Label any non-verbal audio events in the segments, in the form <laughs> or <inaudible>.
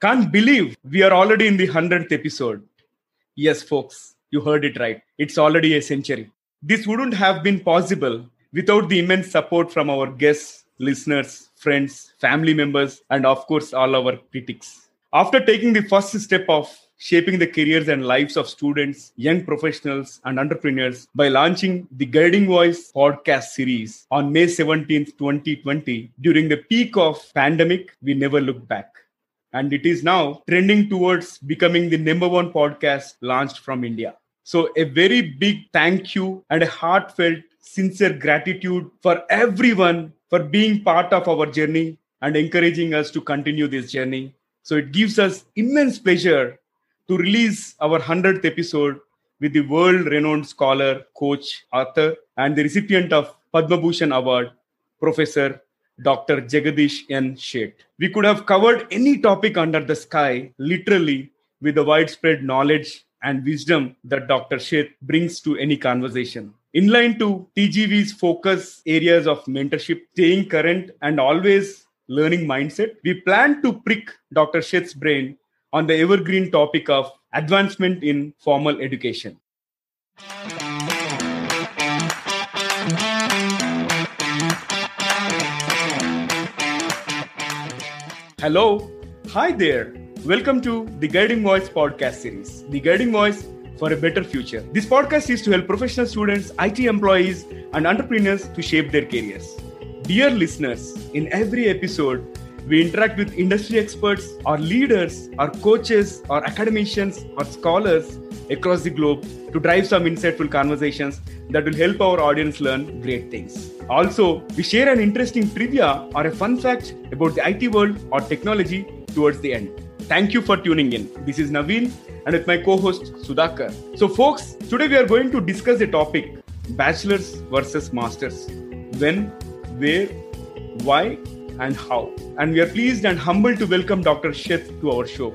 Can't believe we are already in the 100th episode. Yes, folks, you heard it right. It's already a century. This wouldn't have been possible without the immense support from our guests, listeners, friends, family members, and of course, all our critics. After taking the first step of shaping the careers and lives of students, young professionals, and entrepreneurs by launching the Guiding Voice podcast series on May 17th, 2020. During the peak of pandemic, we never looked back. And it is now trending towards becoming the number one podcast launched from India. So a very big thank you and a heartfelt, sincere gratitude for everyone for being part of our journey and encouraging us to continue this journey. So it gives us immense pleasure to release our 100th episode with the world renowned scholar, coach, author, and the recipient of Padma Bhushan Award, Professor Dr. Jagdish N. Sheth. We could have covered any topic under the sky, literally, with the widespread knowledge and wisdom that Dr. Sheth brings to any conversation. In line to TGV's focus areas of mentorship, staying current, and always learning mindset, we plan to prick Dr. Sheth's brain on the evergreen topic of advancement in formal education. Hello, hi there. Welcome to the Guiding Voice podcast series, The Guiding Voice for a Better Future. This podcast is to help professional students, IT employees, and entrepreneurs to shape their careers. Dear listeners, in every episode, we interact with industry experts or leaders or coaches or academicians or scholars across the globe to drive some insightful conversations that will help our audience learn great things. Also, we share an interesting trivia or a fun fact about the IT world or technology towards the end. Thank you for tuning in. This is Naveen and with my co-host Sudhakar. So folks, today we are going to discuss the topic bachelors versus masters. When, where, why and how. And we are pleased and humbled to welcome Dr. Sheth to our show.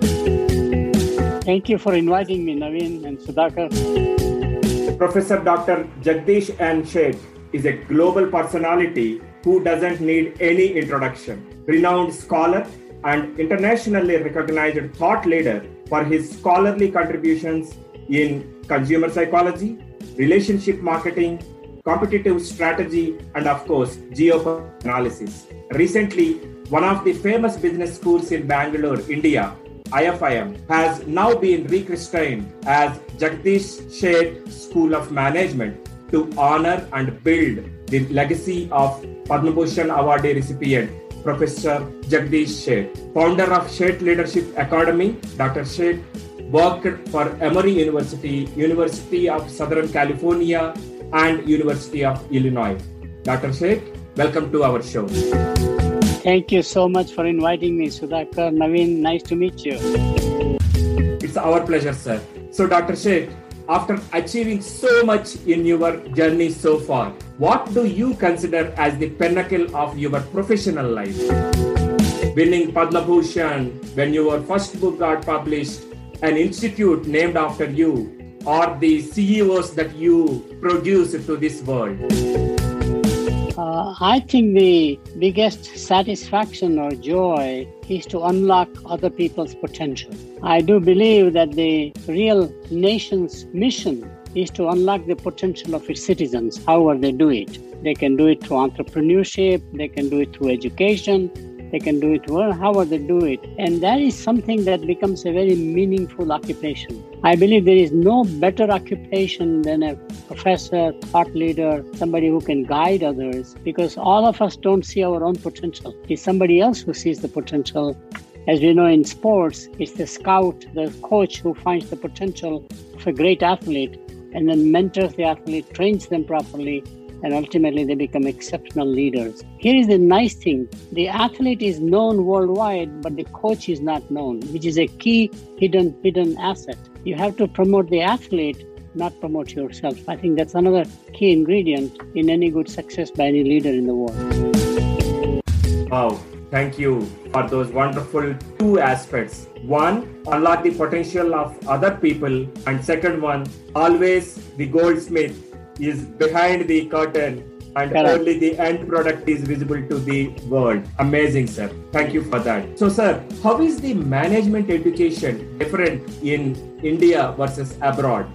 Thank you for inviting me, Naveen and Sudhakar. Professor Dr. Jagdish N. Sheth is a global personality who doesn't need any introduction. Renowned scholar and internationally recognized thought leader for his scholarly contributions in consumer psychology, relationship marketing, competitive strategy, and of course, geoanalysis. Recently, one of the famous business schools in Bangalore, India, IFIM, has now been rechristened as Jagdish Sheth School of Management to honor and build the legacy of Padma Bhushan Awardee recipient Professor Jagdish Sheth. Founder of Sheth Leadership Academy, Dr. Sheth worked for Emory University, University of Southern California, and University of Illinois. Dr. Sheth, welcome to our show. Thank you so much for inviting me, Sudhakar. Naveen, nice to meet you. It's our pleasure, sir. So, Dr. Sheth, after achieving so much in your journey so far, what do you consider as the pinnacle of your professional life? Winning Padma Bhushan when your first book got published, an institute named after you, or the CEOs that you produce to this world? Uh, I think the biggest satisfaction or joy is to unlock other people's potential. I do believe that the real nation's mission is to unlock the potential of its citizens, however they do it. They can do it through entrepreneurship, they can do it through education, they can do it well, how however they do it. And that is something that becomes a very meaningful occupation. I believe there is no better occupation than a professor, thought leader, somebody who can guide others, because all of us don't see our own potential. It's somebody else who sees the potential. As we know in sports, it's the scout, the coach who finds the potential of a great athlete and then mentors the athlete, trains them properly, and ultimately they become exceptional leaders. Here is the nice thing the athlete is known worldwide, but the coach is not known, which is a key hidden hidden asset. You have to promote the athlete, not promote yourself. I think that's another key ingredient in any good success by any leader in the world. Wow, thank you for those wonderful two aspects. One, unlock the potential of other people, and second one, always the goldsmith is behind the curtain and Correct. only the end product is visible to the world. Amazing, sir. Thank you for that. So, sir, how is the management education different in India versus abroad?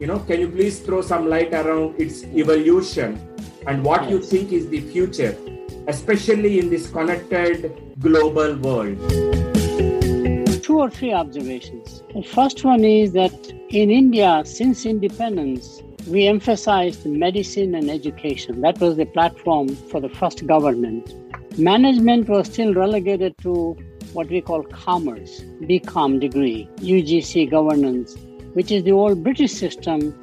You know, can you please throw some light around its evolution and what you think is the future, especially in this connected global world? Two or three observations. The first one is that in India, since independence, we emphasized medicine and education. That was the platform for the first government. Management was still relegated to what we call commerce, BCom degree, UGC governance, which is the old British system.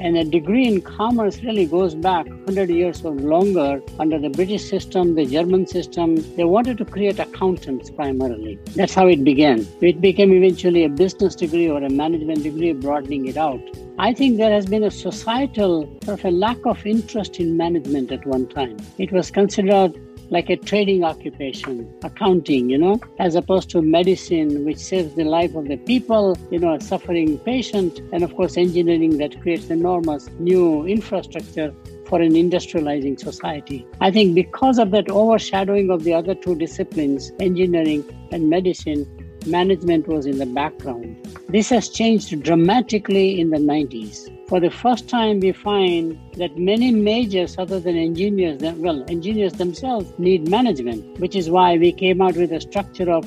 And a degree in commerce really goes back 100 years or longer under the British system, the German system. They wanted to create accountants primarily. That's how it began. It became eventually a business degree or a management degree, broadening it out. I think there has been a societal sort of a lack of interest in management at one time. It was considered like a trading occupation, accounting, you know, as opposed to medicine, which saves the life of the people, you know, a suffering patient, and of course, engineering that creates enormous new infrastructure for an industrializing society. I think because of that overshadowing of the other two disciplines, engineering and medicine, management was in the background. This has changed dramatically in the 90s. For the first time, we find that many majors, other than engineers, well, engineers themselves need management, which is why we came out with a structure of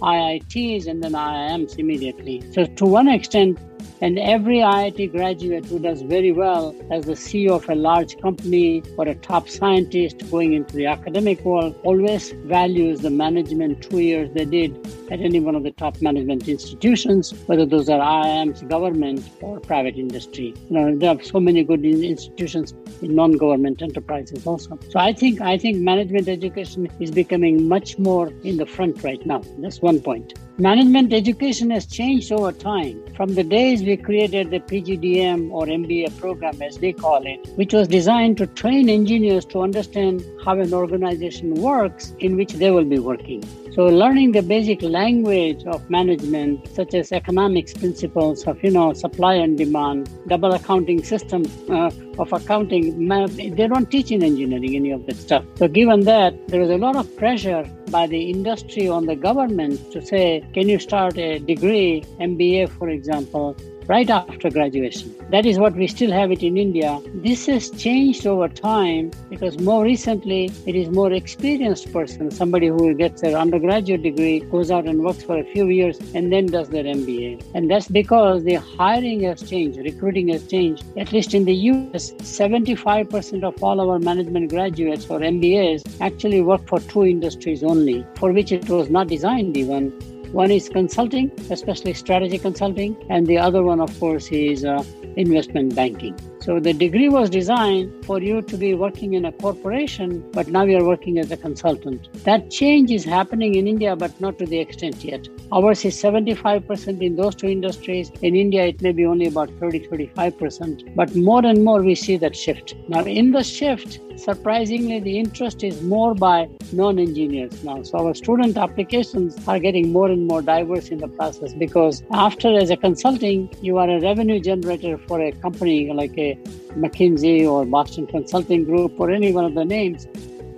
IITs and then IIMs immediately. So, to one extent, and every IIT graduate who does very well as the CEO of a large company or a top scientist going into the academic world always values the management two years they did at any one of the top management institutions, whether those are IIMs, government, or private industry. You know, there are so many good institutions in non-government enterprises also. So I think I think management education is becoming much more in the front right now. That's one point. Management education has changed over time. From the days we created the PGDM or MBA program, as they call it, which was designed to train engineers to understand how an organization works in which they will be working. So learning the basic language of management, such as economics principles of you know supply and demand, double accounting system uh, of accounting, they don't teach in engineering any of that stuff. So given that, there is a lot of pressure by the industry on the government to say, can you start a degree, MBA, for example, right after graduation. That is what we still have it in India. This has changed over time because more recently it is more experienced person, somebody who gets their undergraduate degree, goes out and works for a few years and then does their MBA. And that's because the hiring has changed, recruiting has changed. At least in the US, 75% of all our management graduates or MBAs actually work for two industries only, for which it was not designed even. One is consulting, especially strategy consulting, and the other one, of course, is uh, investment banking. So the degree was designed for you to be working in a corporation, but now you're working as a consultant. That change is happening in India, but not to the extent yet. Ours is 75% in those two industries. In India, it may be only about 30, 35%. But more and more, we see that shift. Now, in the shift, surprisingly, the interest is more by non engineers now. So our student applications are getting more and more diverse in the process because after, as a consulting, you are a revenue generator for a company like a McKinsey or Boston Consulting Group or any one of the names.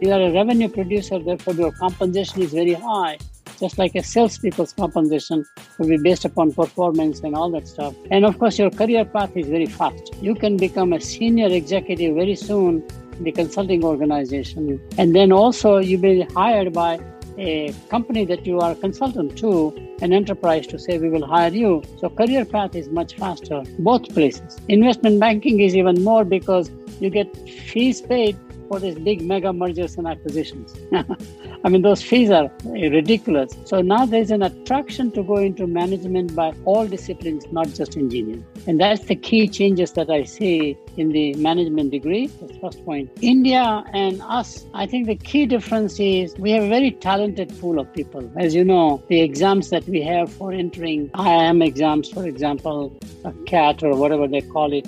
You are a revenue producer, therefore, your compensation is very high just like a salespeople's compensation will be based upon performance and all that stuff. And of course, your career path is very fast. You can become a senior executive very soon the consulting organization. And then also, you may be hired by a company that you are a consultant to, an enterprise to say, we will hire you. So, career path is much faster, both places. Investment banking is even more because you get fees paid for these big mega mergers and acquisitions. <laughs> I mean, those fees are ridiculous. So now there's an attraction to go into management by all disciplines, not just engineering. And that's the key changes that I see in the management degree. That's first point. India and us, I think the key difference is we have a very talented pool of people. As you know, the exams that we have for entering IIM exams, for example, a CAT or whatever they call it,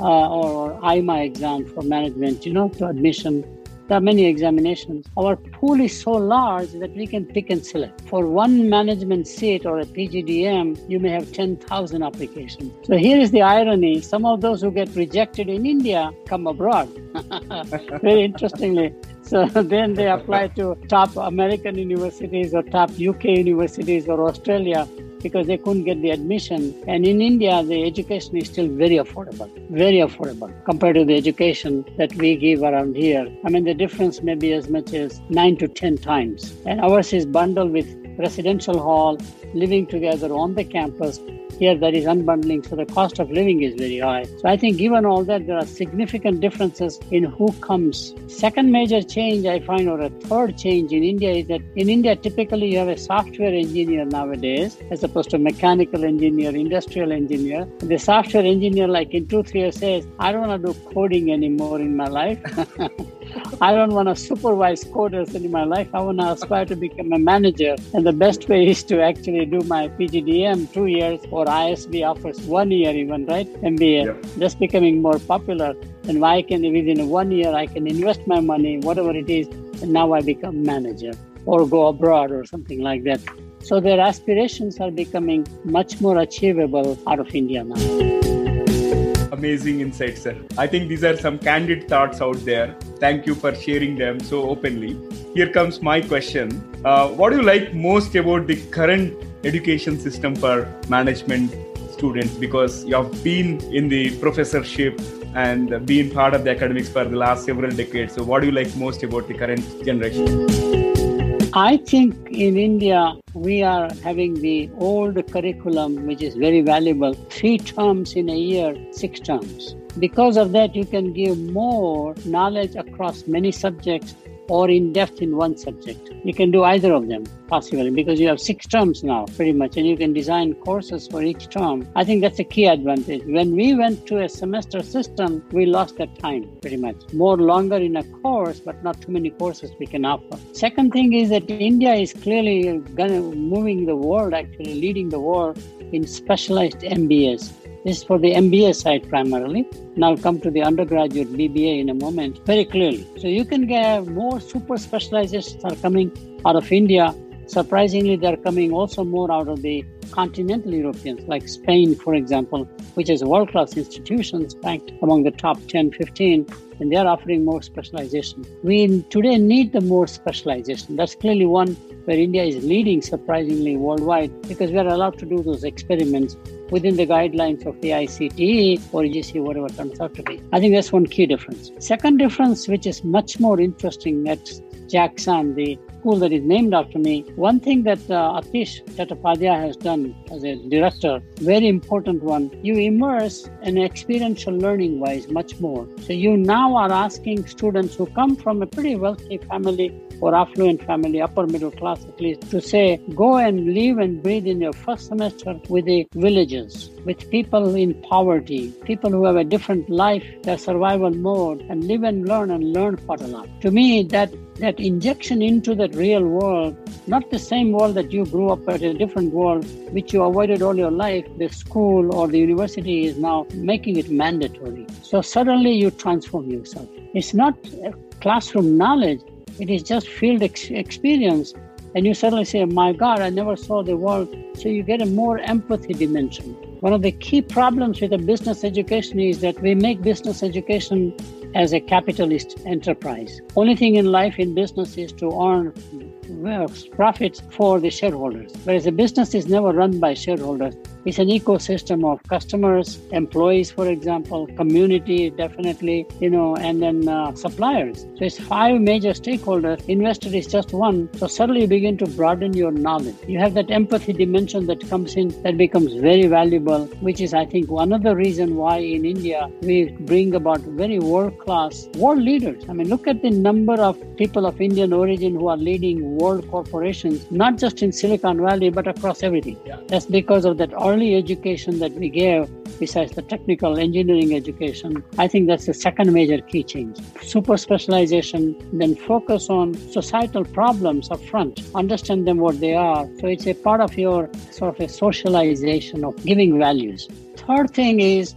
uh, or, or IMA exam for management, you know, to admission There are many examinations. Our pool is so large that we can pick and select. For one management seat or a PGDM, you may have 10,000 applications. So here is the irony. Some of those who get rejected in India come abroad. <laughs> Very interestingly. So <laughs> then they apply to top American universities or top UK universities or Australia because they couldn't get the admission. And in India, the education is still very affordable, very affordable compared to the education that we give around here. I mean, the difference may be as much as nine to 10 times. And ours is bundled with residential hall, living together on the campus, here that is unbundling, so the cost of living is very high. So I think given all that, there are significant differences in who comes. Second major change I find, or a third change in India is that in India, typically you have a software engineer nowadays, as opposed to mechanical engineer, industrial engineer. The software engineer, like in two, three years, says, I don't want to do coding anymore in my life. <laughs> I don't want to supervise coders in my life. I want to aspire to become a manager. And the best way is to actually do my PGDM two years or ISB offers one year even, right? MBA. Yep. Just becoming more popular. And why can within one year I can invest my money, whatever it is, and now I become manager or go abroad or something like that. So their aspirations are becoming much more achievable out of India now amazing insights, sir. I think these are some candid thoughts out there. Thank you for sharing them so openly. Here comes my question. Uh, what do you like most about the current education system for management students? Because you have been in the professorship and been part of the academics for the last several decades. So, what do you like most about the current generation? I think in India, we are having the old curriculum, which is very valuable, three terms in a year, six terms. Because of that, you can give more knowledge across many subjects or in depth in one subject. You can do either of them possibly because you have six terms now, pretty much, and you can design courses for each term. I think that's a key advantage. When we went to a semester system, we lost that time pretty much. More longer in a course, but not too many courses we can offer. Second thing is that India is clearly moving the world, actually leading the world in specialized MBAs. This is for the MBA side primarily, and I'll come to the undergraduate BBA in a moment very clearly. So you can get more super specializations are coming out of India. Surprisingly, they're coming also more out of the continental Europeans, like Spain, for example, which has world class institutions ranked among the top 10, 15, and they're offering more specialization. We today need the more specialization. That's clearly one where India is leading surprisingly worldwide because we are allowed to do those experiments within the guidelines of the AICTE or UGC, whatever turns out to be. I think that's one key difference. Second difference, which is much more interesting at JAGSOM, the school that is named after me. One thing that uh, Atish Chattopadhyay has done as a director, very important one, you immerse in experiential learning wise much more. So you now are asking students who come from a pretty wealthy family or affluent family, upper middle class at least, to say, go and live and breathe in your first semester with the villages, with people in poverty, people who have a different life, their survival mode, and live and learn and learn quite a lot. To me, that that injection into that real world, not the same world that you grew up at, a different world which you avoided all your life, the school or the university is now making it mandatory. So suddenly you transform yourself. It's not classroom knowledge, it is just field ex- experience. And you suddenly say, My God, I never saw the world. So you get a more empathy dimension. One of the key problems with a business education is that we make business education as a capitalist enterprise. Only thing in life in business is to earn profits for the shareholders. Whereas a business is never run by shareholders. It's an ecosystem of customers, employees, for example, community, definitely, you know, and then uh, suppliers. So it's five major stakeholders. Investor is just one. So suddenly you begin to broaden your knowledge. You have that empathy dimension that comes in that becomes very valuable, which is, I think, one of the reason why in India we bring about very world class world leaders. I mean, look at the number of people of Indian origin who are leading world corporations, not just in Silicon Valley, but across everything. Yeah. That's because of that early education that we gave, besides the technical engineering education. I think that's the second major key change. Super specialization, then focus on societal problems up front, understand them what they are. So it's a part of your sort of a socialization of giving values. Third thing is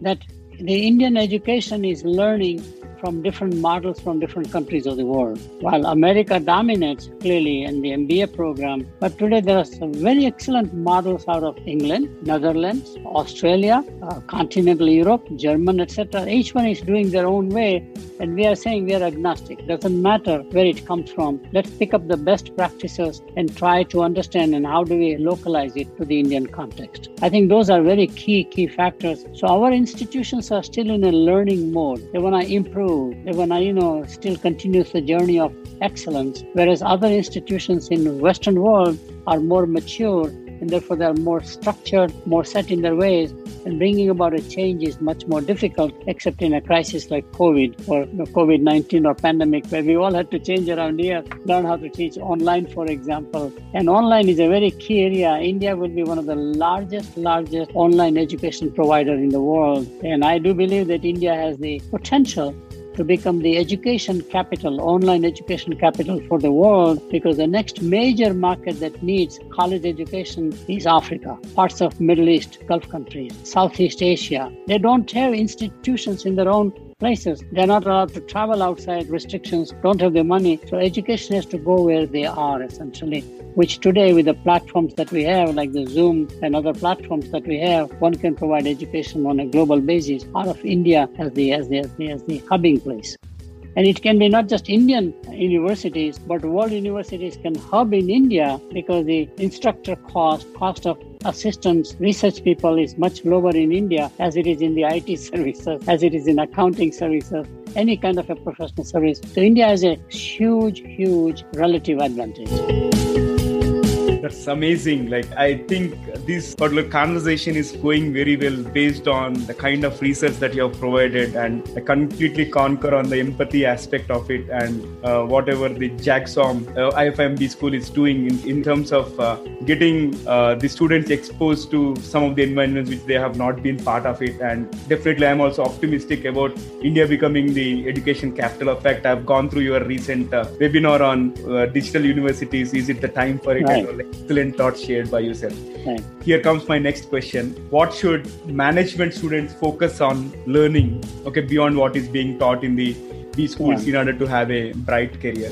that the Indian education is learning from different models from different countries of the world. While America dominates clearly in the MBA program, but today there are some very excellent models out of England, Netherlands, Australia, uh, continental Europe, German, etc. Each one is doing their own way, and we are saying we are agnostic. Doesn't matter where it comes from. Let's pick up the best practices and try to understand and how do we localize it to the Indian context. I think those are very key key factors. So our institutions are still in a learning mode. They want to improve. They you know still continues the journey of excellence, whereas other institutions in Western world are more mature and therefore they're more structured, more set in their ways. And bringing about a change is much more difficult, except in a crisis like COVID or COVID 19 or pandemic, where we all had to change around here, learn how to teach online, for example. And online is a very key area. India will be one of the largest, largest online education provider in the world. And I do believe that India has the potential to become the education capital, online education capital for the world, because the next major market that needs college education is Africa, parts of Middle East, Gulf countries, Southeast Asia. They don't have institutions in their own places. They're not allowed to travel outside restrictions, don't have the money. So education has to go where they are essentially, which today with the platforms that we have, like the Zoom and other platforms that we have, one can provide education on a global basis out of India as the as the as the, as the hubbing place. And it can be not just Indian universities, but world universities can hub in India because the instructor cost, cost of assistants, research people is much lower in India as it is in the IT <laughs> services, as it is in accounting services, any kind of a professional service. So India has a huge, huge relative advantage. That's amazing. Like, I think this particular conversation is going very well based on the kind of research that you have provided, and I completely concur on the empathy aspect of it and uh, whatever the JAGSOM uh, IFMB school is doing in, in terms of uh, getting uh, the students exposed to some of the environments which they have not been part of it. And definitely, I'm also optimistic about India becoming the education capital. In fact, I've gone through your recent uh, webinar on uh, digital universities. Is it the time for it? Right excellent thoughts shared by yourself. Here comes my next question. What should management students focus on learning, okay, beyond what is being taught in the these schools yeah. in order to have a bright career?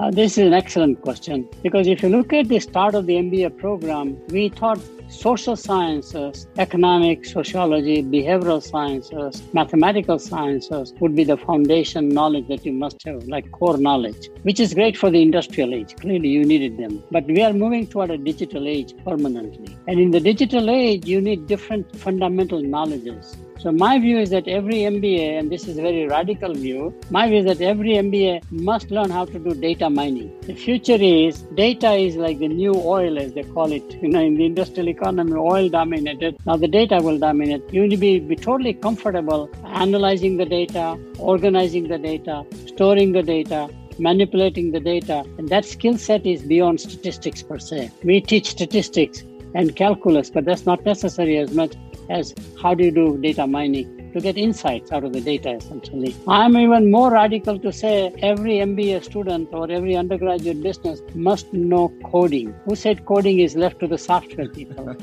Uh, this is an excellent question because if you look at the start of the MBA program, we thought social sciences, economic, sociology, behavioral sciences, mathematical sciences would be the foundation knowledge that you must have, like core knowledge, which is great for the industrial age. Clearly, you needed them. But we are moving toward a digital age permanently. And in the digital age, you need different fundamental knowledges. So my view is that every MBA, and this is a very radical view, my view is that every MBA must learn how to do data mining. The future is data is like the new oil, as they call it. <laughs> You know, in the industrial economy, oil dominated. Now the data will dominate. You need to be, be totally comfortable analyzing the data, organizing the data, storing the data, manipulating the data. And that skill set is beyond statistics per se. We teach statistics and calculus, but that's not necessary as much as how do you do data mining to get insights out of the data essentially. I'm even more radical to say every MBA student or every undergraduate business must know coding. Who said coding is left to the software people?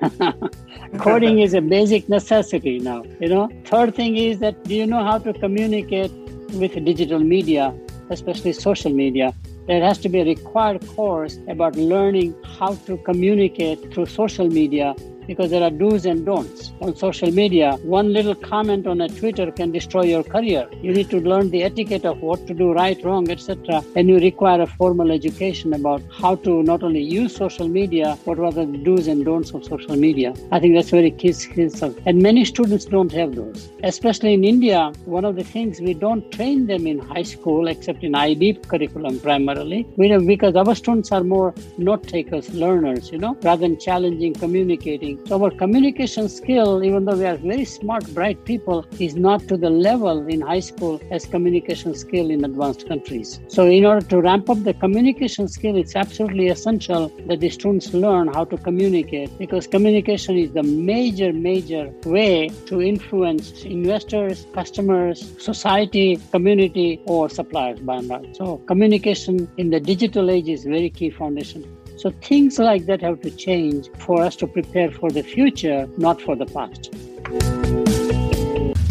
<laughs> coding is a basic necessity now. You know, third thing is that do you know how to communicate with digital media, especially social media? There has to be a required course about learning how to communicate through social media because there are do's and don'ts on social media. One little comment on a Twitter can destroy your career. You need to learn the etiquette of what to do right, wrong, etc. And you require a formal education about how to not only use social media, but what are the do's and don'ts of social media. I think that's very key skills. And many students don't have those. Especially in India, one of the things we don't train them in high school, except in IB curriculum primarily, we because our students are more note takers, learners, you know, rather than challenging, communicating so our communication skill, even though we are very smart, bright people, is not to the level in high school as communication skill in advanced countries. So in order to ramp up the communication skill, it's absolutely essential that the students learn how to communicate because communication is the major, major way to influence investors, customers, society, community, or suppliers by and large. So communication in the digital age is very key foundation. So things like that have to change for us to prepare for the future, not for the past.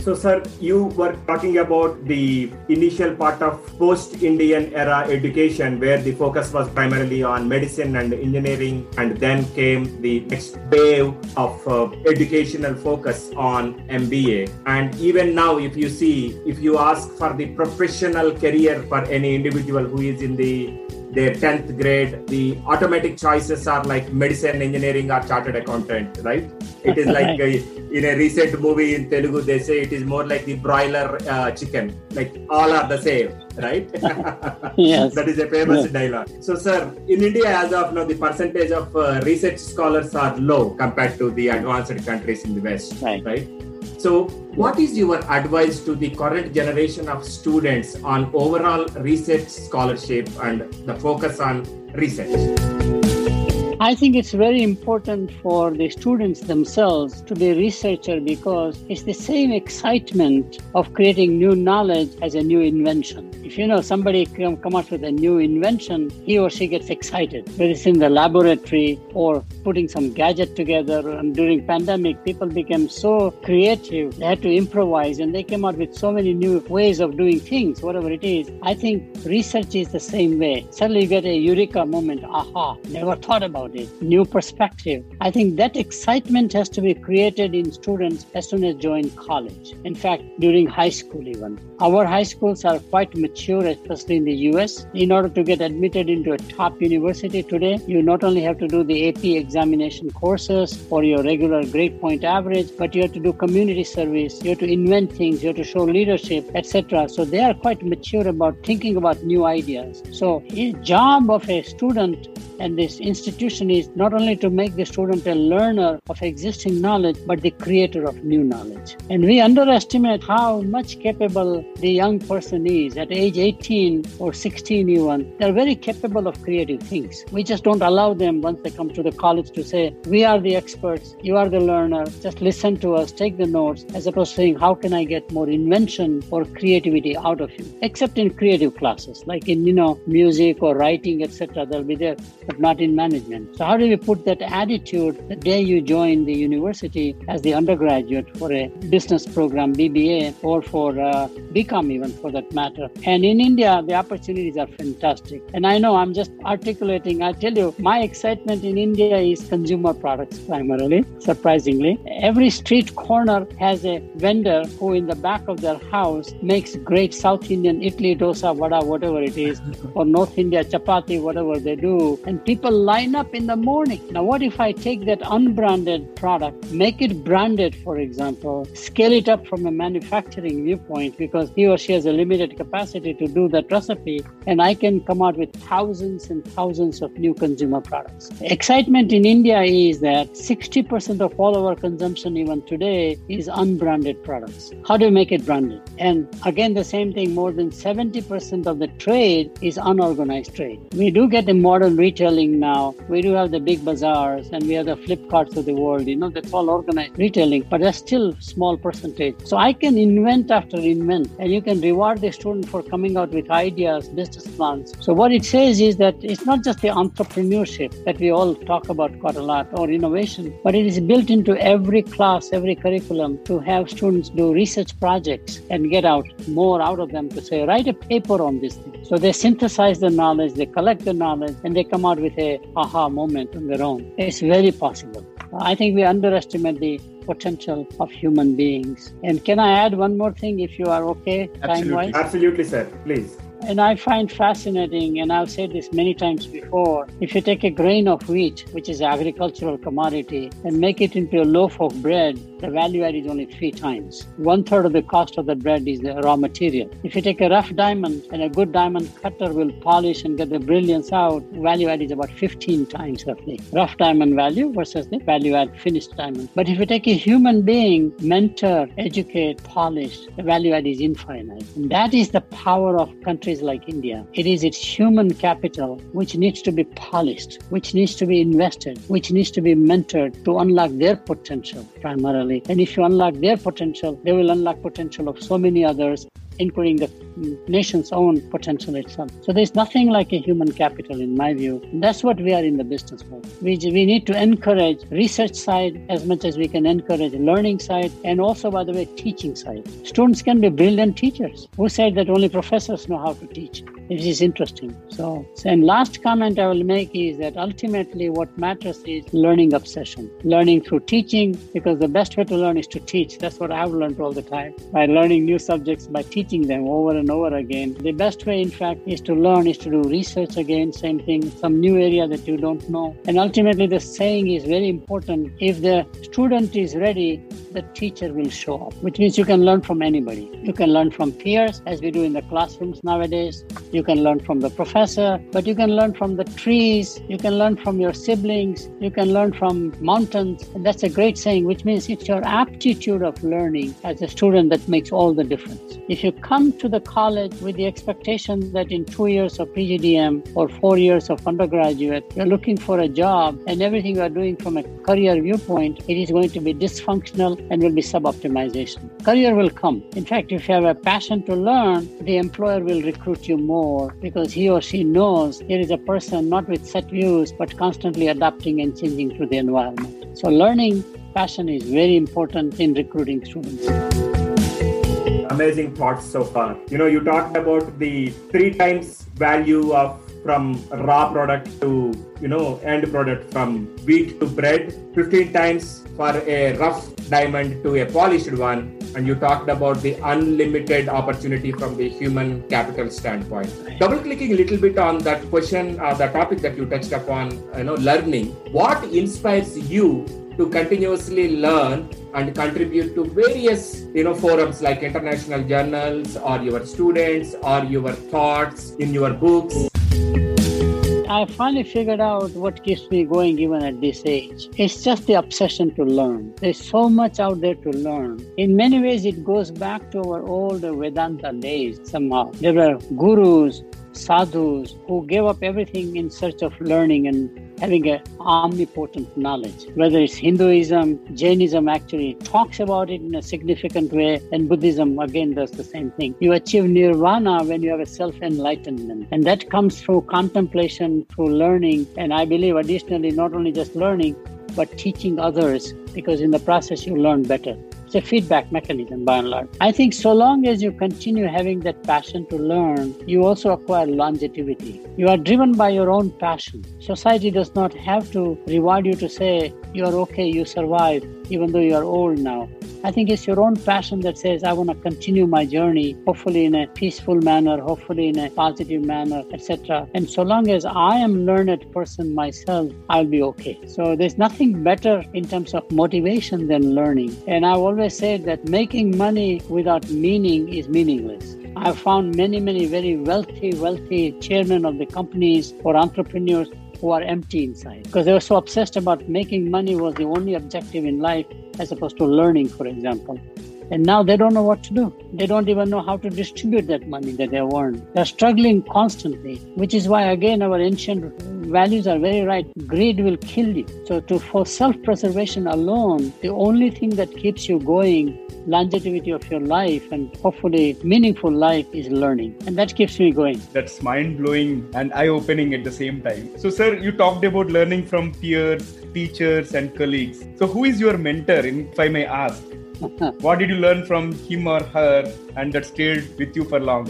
So, sir, you were talking about the initial part of post Indian era education where the focus was primarily on medicine and engineering, and then came the next wave of uh, educational focus on MBA. And even now, if you see, if you ask for the professional career for any individual who is in the their 10th grade the automatic choices are like medicine engineering or chartered accountant right? It is like <laughs> a, in a recent movie in telugu they say it is more like the broiler uh, chicken. Like all are the same right? <laughs> Yes. That is a famous Yes. dialogue. So sir in india as of now the percentage of uh, research scholars are low compared to the advanced countries in the west Right. right so what is your advice to the current generation of students on overall research scholarship and the focus on research I think it's very important for the students themselves to be researcher because it's the same excitement of creating new knowledge as a new invention. If you know somebody come, come up with a new invention, he or she gets excited. Whether it's in the laboratory or putting some gadget together. And during pandemic, people became so creative. They had to improvise and they came out with so many new ways of doing things, whatever it is. I think research is the same way. Suddenly you get a eureka moment. Aha, never thought about it. New perspective. I think that excitement has to be created in students as soon as join college. In fact, during high school even. Our high schools are quite mature, especially in the US. In order to get admitted into a top university today, you not only have to do the AP examination courses or your regular grade point average, but you have to do community service, you have to invent things, you have to show leadership, etc. So they are quite mature about thinking about new ideas. So the job of a student and this institution is not only to make the student a learner of existing knowledge, but the creator of new knowledge. And we underestimate how much capable the young person is. At 18 or 16 even, they're very capable of creative things. We just don't allow them once they come to the college to say, we are the experts, you are the learner, just listen to us, take the notes, as opposed to saying, how can I get more invention or creativity out of you? Except in creative classes, like in, you know, music or writing, etc. They'll be there but not in management. So, how do we put that attitude the day you join the university as the undergraduate for a business program, BBA, or for uh, BCom, even for that matter? And in India, the opportunities are fantastic. And I know I'm just articulating, I tell you, my excitement in India is consumer products primarily, surprisingly. Every street corner has a vendor who, in the back of their house, makes great South Indian idli, dosa, vada, whatever it is, or North India chapati, whatever they do. And people line up in the morning. Now, what if I take that unbranded product, make it branded, for example, scale it up from a manufacturing viewpoint because he or she has a limited capacity to do that recipe, and I can come out with thousands and thousands of new consumer products. Excitement in India is that 60% of all our consumption, even today, is unbranded products. How do you make it branded? And again, the same thing more than 70% of the trade is unorganized trade. We do get the modern retailing now. We do have the big bazaars and we have the Flipkarts of the world. You know, that's all organized retailing, but that's still small percentage. So I can invent after invent, and you can reward the student for coming out with ideas, business plans. So what it says is that it's not just the entrepreneurship that we all talk about quite a lot or innovation, but it is built into every class, every curriculum to have students do research projects and get out more out of them to say, write a paper on this thing. So they synthesize the knowledge, they collect the knowledge, and they come out with a aha moment on their own. It's very possible. I think we underestimate the potential of human beings. And can I add one more thing if you are okay time Absolutely. wise? absolutely sir please And I find fascinating, and I've said this many times before if you take a grain of wheat, which is agricultural commodity, and make it into a loaf of bread, the value add is only three times. One third of the cost of the bread is the raw material. If you take a rough diamond and a good diamond cutter will polish and get the brilliance out, value add is about 15 times roughly. Rough diamond value versus the value add finished diamond. But if you take a human being, mentor, educate, polish, the value add is infinite. And that is the power of countries like India. It is its human capital which needs to be polished, which needs to be invested, which needs to be mentored to unlock their potential primarily. And if you unlock their potential, they will unlock potential of so many others including the nation's own potential itself. So there's nothing like a human capital in my view. That's what we are in the business for. We, we need to encourage research side as much as we can encourage learning side and also, by the way, teaching side. Students can be brilliant teachers. Who said that only professors know how to teach? It is interesting. So, and last comment I will make is that ultimately what matters is learning obsession. Learning through teaching, because the best way to learn is to teach. That's what I've learned all the time by learning new subjects, by teaching them over and over again. The best way, in fact, is to learn, is to do research again, same thing, some new area that you don't know. And ultimately, the saying is very important. If the student is ready, the teacher will show up, which means you can learn from anybody. You can learn from peers, as we do in the classrooms nowadays. You can learn from the professor, but you can learn from the trees. You can learn from your siblings. You can learn from mountains. And that's a great saying, which means it's your aptitude of learning as a student that makes all the difference. If you come to the college with the expectation that in two years of PGDM or four years of undergraduate, you're looking for a job and everything you are doing from a career viewpoint, it is going to be dysfunctional and will be sub-optimization. Career will come. In fact, if you have a passion to learn, the employer will recruit you more because he or she knows there is a person not with set views but constantly adapting and changing to the environment. So learning passion is very important in recruiting students amazing thoughts so far. You know, you talked about the three times value of from raw product to you know end product from wheat to bread. 15 times for a rough diamond to a polished one. And you talked about the unlimited opportunity from the human capital standpoint. Double clicking a little bit on that question uh, the topic that you touched upon you know learning. What inspires you to continuously learn and contribute to various you know forums like international journals or your students or your thoughts in your books I finally figured out what keeps me going even at this age. It's just the obsession to learn. There's so much out there to learn. In many ways, it goes back to our old Vedanta days somehow. There were gurus, sadhus who gave up everything in search of learning and having an omnipotent knowledge. Whether it's Hinduism, Jainism actually talks about it in a significant way, and Buddhism again does the same thing. You achieve nirvana when you have a self enlightenment, and that comes through contemplation, through learning, and I believe additionally, not only just learning, but teaching others because in the process you learn better. It's a feedback mechanism by and large. I think so long as you continue having that passion to learn, you also acquire longevity. You are driven by your own passion. Society does not have to reward you to say, you are okay, you survive, even though you are old now. I think it's your own passion that says, I want to continue my journey, hopefully in a peaceful manner, hopefully in a positive manner, etc. And so long as I am learned person myself, I'll be okay. So there's nothing better in terms of motivation than learning. And I've always said that making money without meaning is meaningless. I've found many, many very wealthy, wealthy chairmen of the companies or entrepreneurs who are empty inside because they were so obsessed about making money was the only objective in life as opposed to learning, for example. And now they don't know what to do. They don't even know how to distribute that money that they have earned. They're struggling constantly, which is why, again, our ancient values are very right. Greed will kill you. So, to, for self preservation alone, the only thing that keeps you going, longevity of your life and hopefully meaningful life, is learning. And that keeps me going. That's mind blowing and eye opening at the same time. So, sir, you talked about learning from peers, teachers, and colleagues. So, who is your mentor, if I may ask? <laughs> what did you learn from him or her and that stayed with you for long?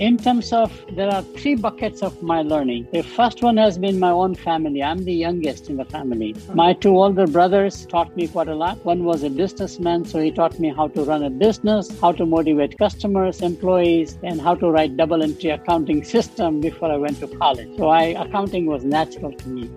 In terms of, there are three buckets of my learning. The first one has been my own family. I'm the youngest in the family. My two older brothers taught me quite a lot. One was a businessman, so he taught me how to run a business, how to motivate customers, employees, and how to write double entry accounting system before I went to college. So I, accounting was natural to me.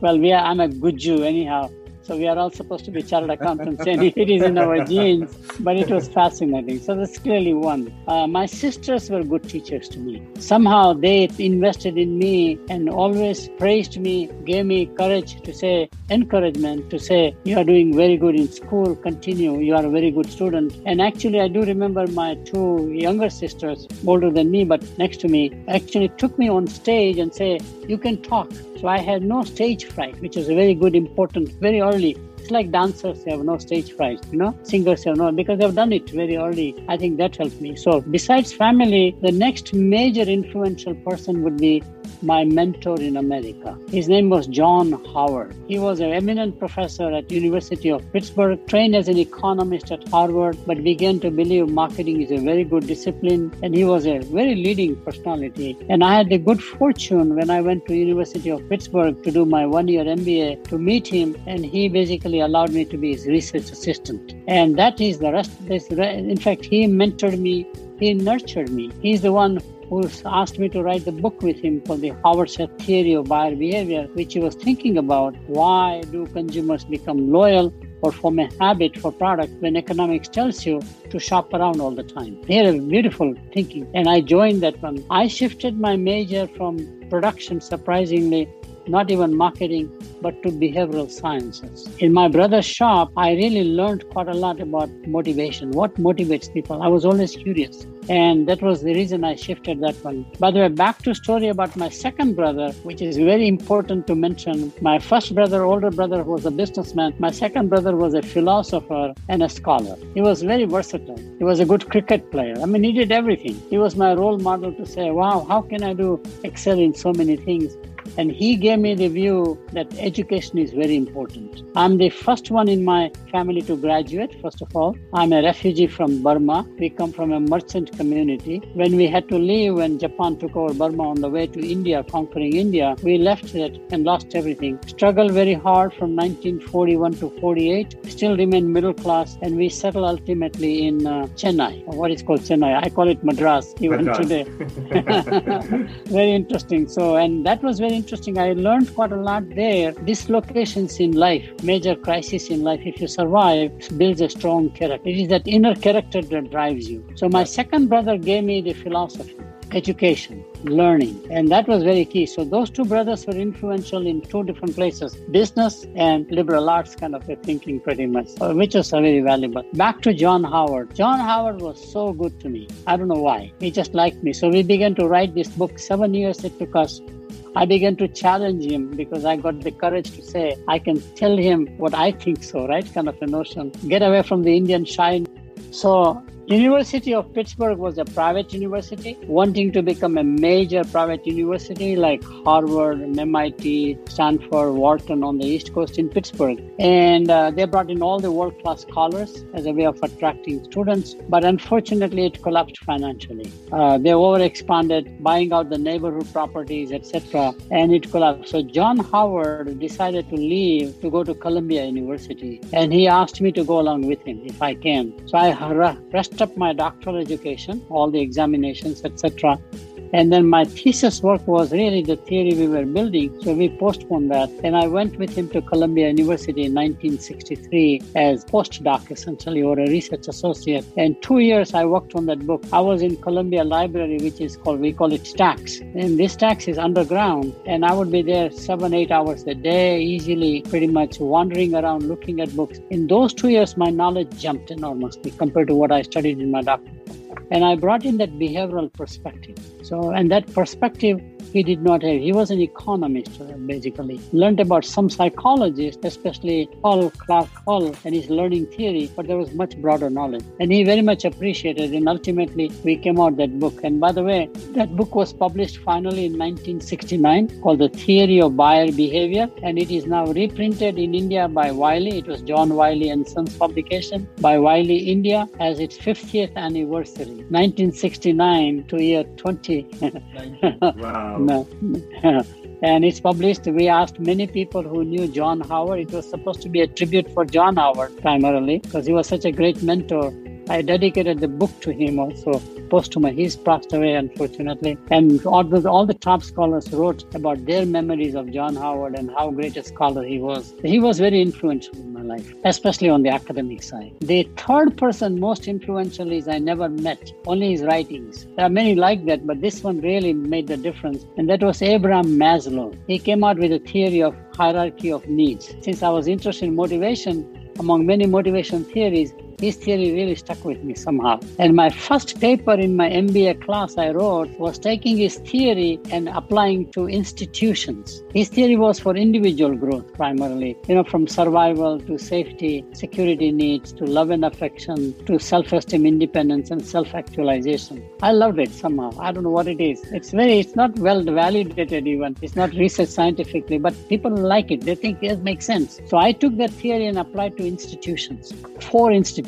Well, we are, I'm a good Jain anyhow. So we are all supposed to be chartered accountants, and it is in our genes. But it was fascinating. So that's clearly one. Uh, my sisters were good teachers to me. Somehow they invested in me and always praised me, gave me courage to say encouragement to say you are doing very good in school. Continue. You are a very good student. And actually, I do remember my two younger sisters, older than me but next to me, actually took me on stage and say, "You can talk." So I had no stage fright, which is a very good, important, very early 里 It's like dancers have no stage fright, you know, singers have no, because they've done it very early. I think that helped me. So, besides family, the next major influential person would be my mentor in America. His name was John Howard. He was an eminent professor at University of Pittsburgh, trained as an economist at Harvard, but began to believe marketing is a very good discipline, and he was a very leading personality. And I had the good fortune when I went to University of Pittsburgh to do my one-year MBA to meet him, and he basically allowed me to be his research assistant. And that is the rest. This, in fact, he mentored me. He nurtured me. He's the one who asked me to write the book with him for the Howard Sheth theory of buyer behavior, which he was thinking about why do consumers become loyal or form a habit for product when economics tells you to shop around all the time. Had a beautiful thinking, and I joined that one. I shifted my major from production, surprisingly, not even marketing, but to behavioral sciences. In my brother's shop, I really learned quite a lot about motivation. What motivates people? I was always curious. And that was the reason I shifted that one. By the way, back to story about my second brother, which is very important to mention. My first brother, older brother, was a businessman. My second brother was a philosopher and a scholar. He was very versatile. He was a good cricket player. I mean, he did everything. He was my role model to say, wow, how can I do excel in so many things? And he gave me the view that education is very important. I'm the first one in my family to graduate, first of all. I'm a refugee from Burma. We come from a merchant community. When we had to leave, when Japan took over Burma on the way to India, conquering India, we left it and lost everything. Struggled very hard from 1941 to 48, still remain middle class, and we settled ultimately in uh, Chennai, what is called Chennai. I call it Madras even Madras. today. <laughs> very interesting. So, and that was very interesting. I learned quite a lot there. Dislocations in life, major crisis in life, if you survive, builds a strong character. It is that inner character that drives you. So my second brother gave me the philosophy education, learning. And that was very key. So those two brothers were influential in two different places, business and liberal arts kind of a thinking pretty much, uh, which was very valuable. Back to John Howard. John Howard was so good to me. I don't know why. He just liked me. So we began to write this book. Seven years it took us. I began to challenge him because I got the courage to say, I can tell him what I think so, right? Kind of a notion. Get away from the Indian shine. So University of Pittsburgh was a private university, wanting to become a major private university like Harvard, MIT, Stanford, Wharton on the East Coast in Pittsburgh. And uh, they brought in all the world class scholars as a way of attracting students. But unfortunately, it collapsed financially. Uh, they overexpanded, buying out the neighborhood properties, etc., and it collapsed. So John Howard decided to leave to go to Columbia University. And he asked me to go along with him if I can. So I rushed up my doctoral education, all the examinations, etc. And then my thesis work was really the theory we were building. So we postponed that. And I went with him to Columbia University in 1963 as postdoc, essentially, or a research associate. And two years I worked on that book. I was in Columbia Library, which is called, we call it Stacks. And this Stacks is underground. And I would be there seven, eight hours a day, easily, pretty much wandering around looking at books. In those two years, my knowledge jumped enormously compared to what I studied in my doctorate. And I brought in that behavioral perspective. So, and that perspective he did not have. He was an economist, uh, basically. Learned about some psychologists, especially Paul Clark Hull and his learning theory, but there was much broader knowledge. And he very much appreciated And ultimately, we came out that book. And by the way, that book was published finally in 1969 called The Theory of Buyer Behavior. And it is now reprinted in India by Wiley. It was John Wiley and Sons publication by Wiley India as its 50th anniversary, 1969 to year 20. <laughs> wow. <laughs> and it's published. We asked many people who knew John Howard. It was supposed to be a tribute for John Howard primarily because he was such a great mentor. I dedicated the book to him also posthumously. He's passed away, unfortunately. And all the, all the top scholars wrote about their memories of John Howard and how great a scholar he was. He was very influential life, especially on the academic side. The third person most influential is I never met, only his writings. There are many like that, but this one really made the difference. And that was Abraham Maslow. He came out with a theory of hierarchy of needs. Since I was interested in motivation, among many motivation theories, his theory really stuck with me somehow. And my first paper in my MBA class I wrote was taking his theory and applying to institutions. His theory was for individual growth primarily, you know, from survival to safety, security needs to love and affection to self esteem, independence, and self actualization. I loved it somehow. I don't know what it is. It's very, it's not well validated even. It's not researched scientifically, but people like it. They think it makes sense. So I took that theory and applied to institutions, four institutions.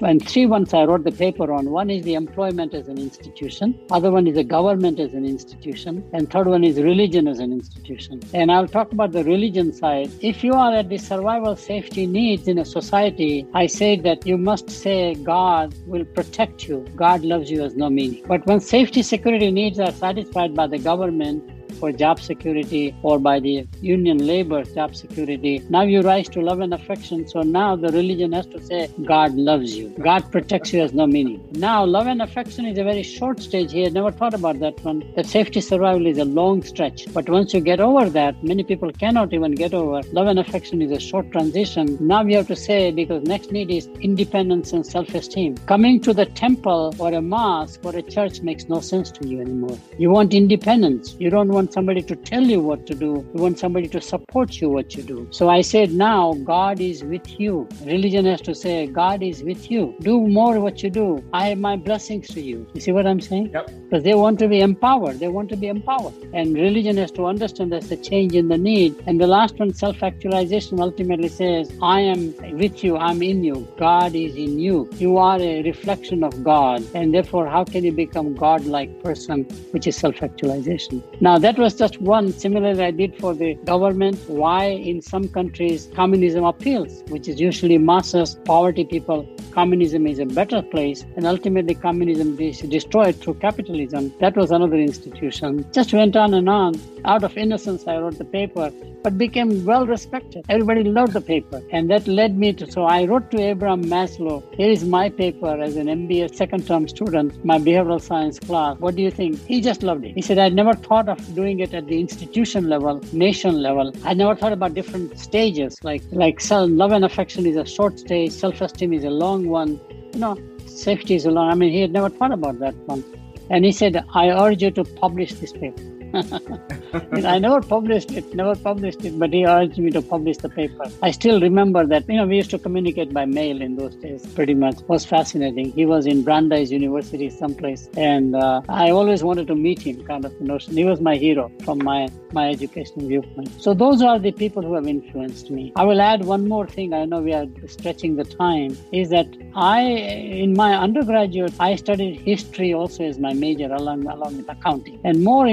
And three ones I wrote the paper on. One is the employment as an institution, other one is the government as an institution, and third one is religion as an institution. And I'll talk about the religion side. If you are at the survival safety needs in a society, I say that you must say God will protect you. God loves you as no meaning. But when safety security needs are satisfied by the government, for job security or by the union labor job security. Now you rise to love and affection. So now the religion has to say, God loves you. God protects you has no meaning. Now love and affection is a very short stage here. Never thought about that one. That safety survival is a long stretch. But once you get over that, many people cannot even get over. Love and affection is a short transition. Now we have to say, because next need is independence and self-esteem. Coming to the temple or a mosque or a church makes no sense to you anymore. You want independence. You don't want somebody to tell you what to do. You want somebody to support you what you do. So I said, now God is with you. Religion has to say, God is with you. Do more what you do. I have my blessings to you. You see what I'm saying? Yep. Because they want to be empowered. They want to be empowered. And religion has to understand there's a change in the need. And the last one, self-actualization, ultimately says, I am with you. I'm in you. God is in you. You are a reflection of God. And therefore, how can you become God-like person, which is self-actualization? Now that was just one. Similarly, I did for the government. Why in some countries communism appeals, which is usually masses, poverty people. Communism is a better place, and ultimately communism is destroyed through capitalism. That was another institution. Just went on and on. Out of innocence, I wrote the paper, but became well respected. Everybody loved the paper, and that led me to. So I wrote to Abraham Maslow. Here is my paper as an MBA second term student, my behavioral science class. What do you think? He just loved it. He said, I never thought of doing it at the institution level, nation level. I never thought about different stages. Like like self, love and affection is a short stage, self-esteem is a long one. You know, safety is a long. I mean, he had never thought about that one. And he said, I urge you to publish this paper. <laughs> I never published it, never published it, but he urged me to publish the paper. I still remember that, you know, we used to communicate by mail in those days pretty much. It was fascinating. He was in Brandeis University someplace, and uh, I always wanted to meet him, kind of notion. He was my hero from my, my educational viewpoint. So those are the people who have influenced me. I will add one more thing. I know we are stretching the time, is that I, in my undergraduate, I studied history also as my major along, along with accounting. And more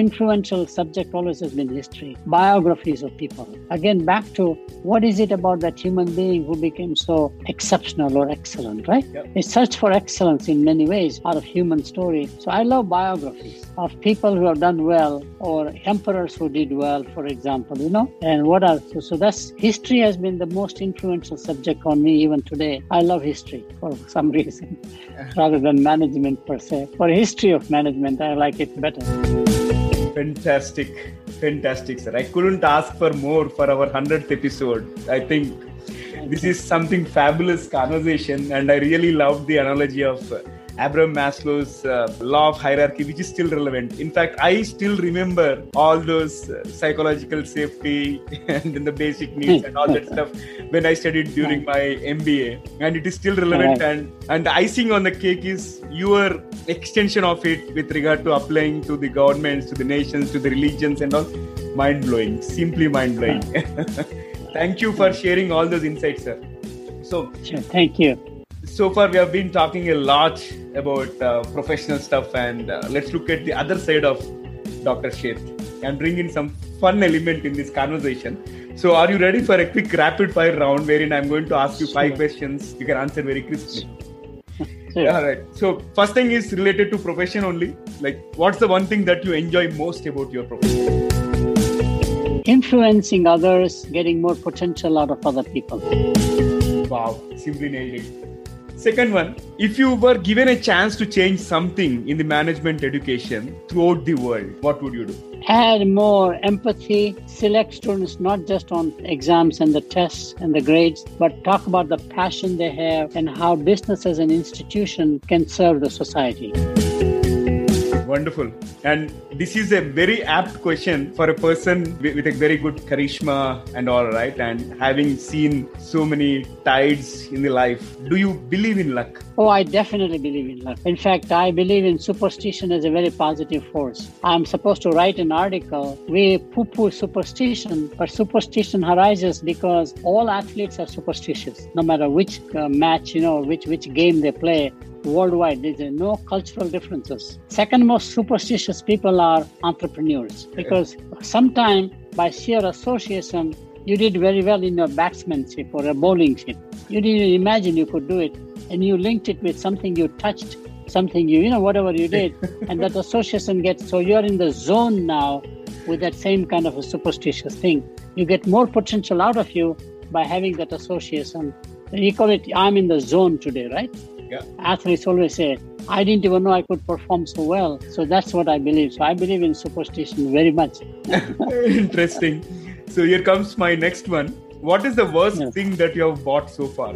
subject always has been history, biographies of people. Again, back to what is it about that human being who became so exceptional or excellent, right? Yep. A search for excellence in many ways out of human story. So I love biographies of people who have done well or emperors who did well, for example, you know, and what are so, so that's history has been the most influential subject on me even today. I love history for some <laughs> reason rather than management per se. For history of management, I like it better. Fantastic, fantastic, Fantastic, sir. I couldn't ask for more for our 100th episode. I think this is something fabulous conversation, and I really loved the analogy of uh, Abraham Maslow's uh, law of hierarchy, which is still relevant. In fact, I still remember all those uh, psychological safety <laughs> and then the basic needs and all that <laughs> stuff when I studied during my MBA, and it is still relevant. And and the icing on the cake is your extension of it with regard to applying to the governments, to the nations, to the religions, and all. Mind blowing, simply mind blowing. <laughs> Thank you for sharing all those insights, sir. So, Sure, thank you. So far we have been talking a lot about uh, professional stuff and uh, let's look at the other side of dr Sheth and bring in some fun element in this conversation. So are you ready for a quick rapid fire round wherein i'm going to ask you five questions? You can answer very crisply. Yeah. all right. So first thing is related to profession only. Like what's the one thing that you enjoy most about your profession? Influencing others, getting more potential out of other people. wow. Simply nailed it Second one, if you were given a chance to change something in the management education throughout the world, what would you do? Add more empathy, select students not just on exams and the tests and the grades, but talk about the passion they have and how business as an institution can serve the society. Wonderful. And this is a very apt question for a person with a very good charisma and all, right? And having seen so many tides in the life, do you believe in luck? Oh, I definitely believe in luck. In fact, I believe in superstition as a very positive force. I'm supposed to write an article. We poo poo superstition, but superstition arises because all athletes are superstitious. No matter which uh, match, you know, which, which game they play, worldwide. There's no cultural differences. Second most superstitious people are entrepreneurs because sometimes by sheer association, you did very well in your batsmanship or a bowling ship. You didn't imagine you could do it, and you linked it with something you touched, something you, you know, whatever you did, <laughs> and that association gets so you're in the zone now with that same kind of a superstitious thing. You get more potential out of you by having that association. You call it, I'm in the zone today, right? Yeah. Athletes always say, I didn't even know I could perform so well. So that's what I believe. So I believe in superstition very much. <laughs> Interesting. So here comes my next one. What is the worst Yeah. thing that you have bought so far?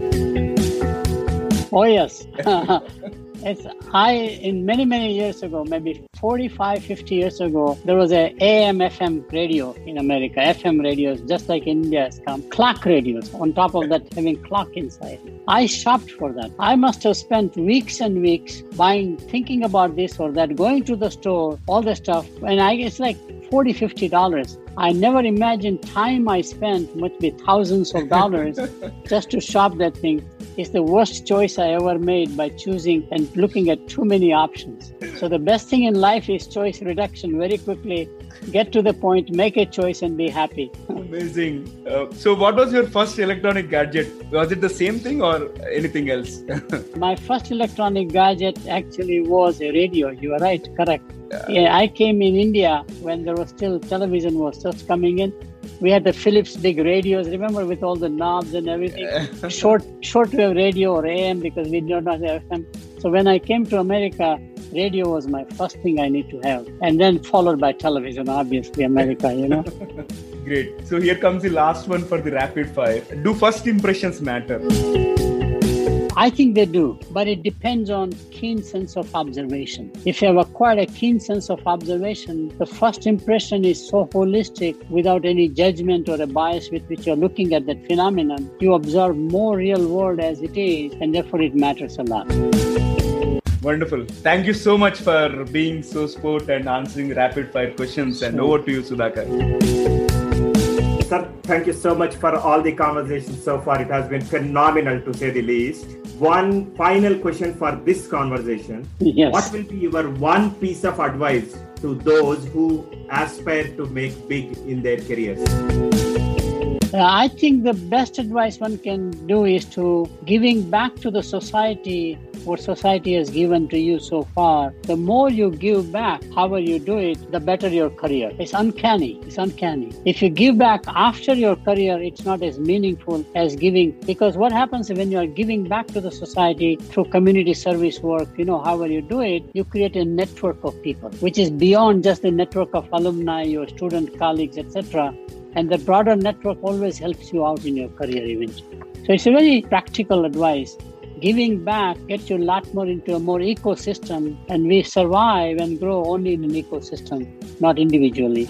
Oh, yes. <laughs> it's, I, in many, many years ago, maybe 45, 50 years ago, there was a AM, FM radio in America. FM radios, just like India has come. Clock radios, on top of that, having clock inside. I shopped for that. I must have spent weeks and weeks buying, thinking about this or that, going to the store, all the stuff. And I, it's like 40 50 dollars i never imagined time i spent must be thousands of dollars <laughs> just to shop that thing. It's the worst choice i ever made by choosing and looking at too many options. So the best thing in life is choice reduction very quickly. Get to the point make a choice and be happy. Amazing. Uh, so, what was your first electronic gadget? Was it the same thing or anything else? <laughs> my first electronic gadget actually was a radio. You are right correct. Yeah, i came in india when there was still television was just coming in we had the philips big radios remember with all the knobs and everything <laughs> short shortwave radio or am because we did not have fm so when i came to america radio was my first thing i need to have and then followed by television obviously america you know <laughs> Great. So, here comes the last one for the rapid fire. Do first impressions matter? I think they do, but it depends on keen sense of observation. If you have acquired a keen sense of observation, the first impression is so holistic without any judgment or a bias with which you're looking at that phenomenon. You observe more real world as it is, and therefore it matters a lot. Wonderful. Thank you so much for being so sport and answering rapid fire questions. And over to you, Sudhakar. Sir, thank you so much for all the conversations so far. It has been phenomenal to say the least. One final question for this conversation. Yes. What will be your one piece of advice to those who aspire to make big in their careers? Uh, I think the best advice one can do is to giving back to the society what society has given to you so far. The more you give back, however you do it, the better your career. It's uncanny. It's uncanny. If you give back after your career, it's not as meaningful as giving because what happens when you are giving back to the society through community service work, you know, however you do it, you create a network of people, which is beyond just the network of alumni, your student colleagues, etc and the broader network always helps you out in your career eventually. So it's a very practical advice. Giving back gets you a lot more into a more ecosystem, and we survive and grow only in an ecosystem, not individually.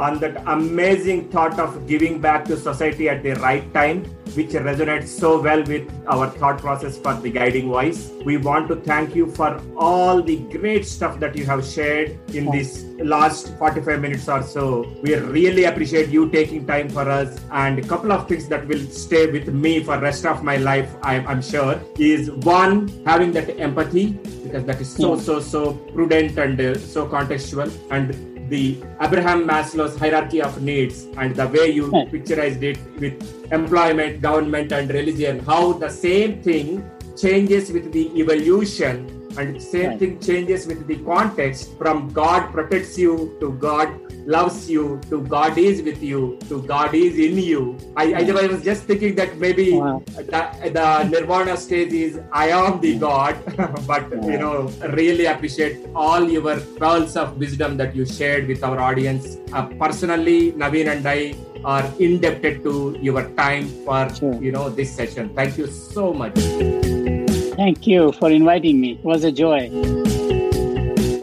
On that amazing thought of giving back to society at the right time, which resonates so well with our thought process for the guiding voice. We want to thank you for all the great stuff that you have shared in this last 45 minutes or so. We really appreciate you taking time for us. And a couple of things that will stay with me for rest of my life, I'm, I'm sure, is one, having that empathy, because that is so, so, so prudent and uh, so contextual. And the Abraham Maslow's hierarchy of needs and the way you Right. picturized it with employment, government, and religion, how the same thing changes with the evolution and same right. thing changes with the context from god protects you to god loves you to god is with you to god is in you i, I, I was just thinking that maybe wow. the, the nirvana stage is i am the god <laughs> but wow. you know really appreciate all your pearls of wisdom that you shared with our audience uh, personally naveen and i are indebted to your time for sure. you know this session thank you so much thank you for inviting me. It was a joy.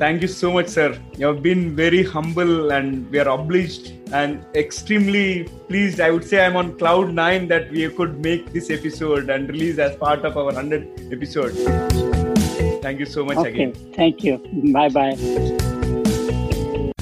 Thank you so much sir. You have been very humble and we are obliged and extremely pleased. I would say i'm on cloud 9 that we could make this episode and release as part of our 100th episode. Thank you so much okay. again. Thank you. Bye bye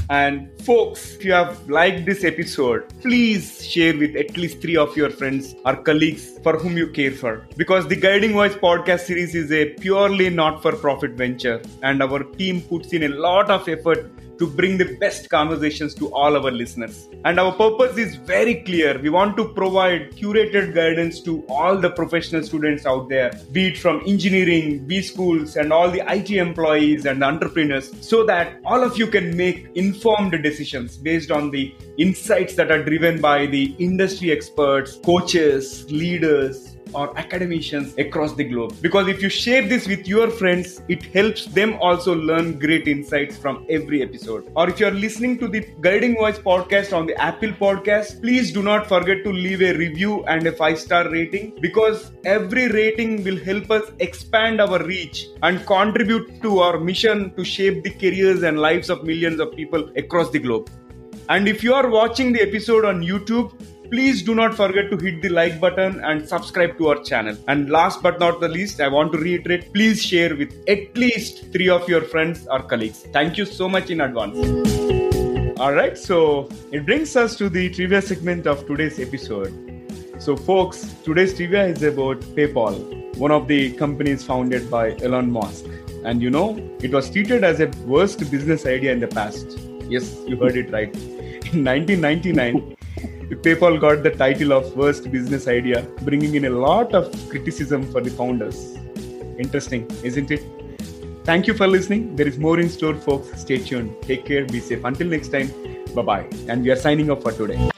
and folks, if you have liked this episode, please share with at least three of your friends or colleagues for whom you care for. Because the Guiding Voice podcast series is a purely not for profit venture, and our team puts in a lot of effort to bring the best conversations to all our listeners. And our purpose is very clear. We want to provide curated guidance to all the professional students out there, be it from engineering, B schools, and all the IT employees and entrepreneurs, so that all of you can make informed decisions based on the insights that are driven by the industry experts, coaches, leaders, or academicians across the globe. Because if you share this with your friends, it helps them also learn great insights from every episode. Or if you're listening to the Guiding Voice podcast on the Apple podcast, please do not forget to leave a review and a five star rating because every rating will help us expand our reach and contribute to our mission to shape the careers and lives of millions of people across the globe. And if you are watching the episode on YouTube, Please do not forget to hit the like button and subscribe to our channel. And last but not the least, I want to reiterate please share with at least three of your friends or colleagues. Thank you so much in advance. All right, so it brings us to the trivia segment of today's episode. So, folks, today's trivia is about PayPal, one of the companies founded by Elon Musk. And you know, it was treated as a worst business idea in the past. Yes, you heard it right. In 1999, <laughs> PayPal got the title of worst business idea, bringing in a lot of criticism for the founders. Interesting, isn't it? Thank you for listening. There is more in store, folks. Stay tuned. Take care. Be safe. Until next time, bye bye. And we are signing off for today.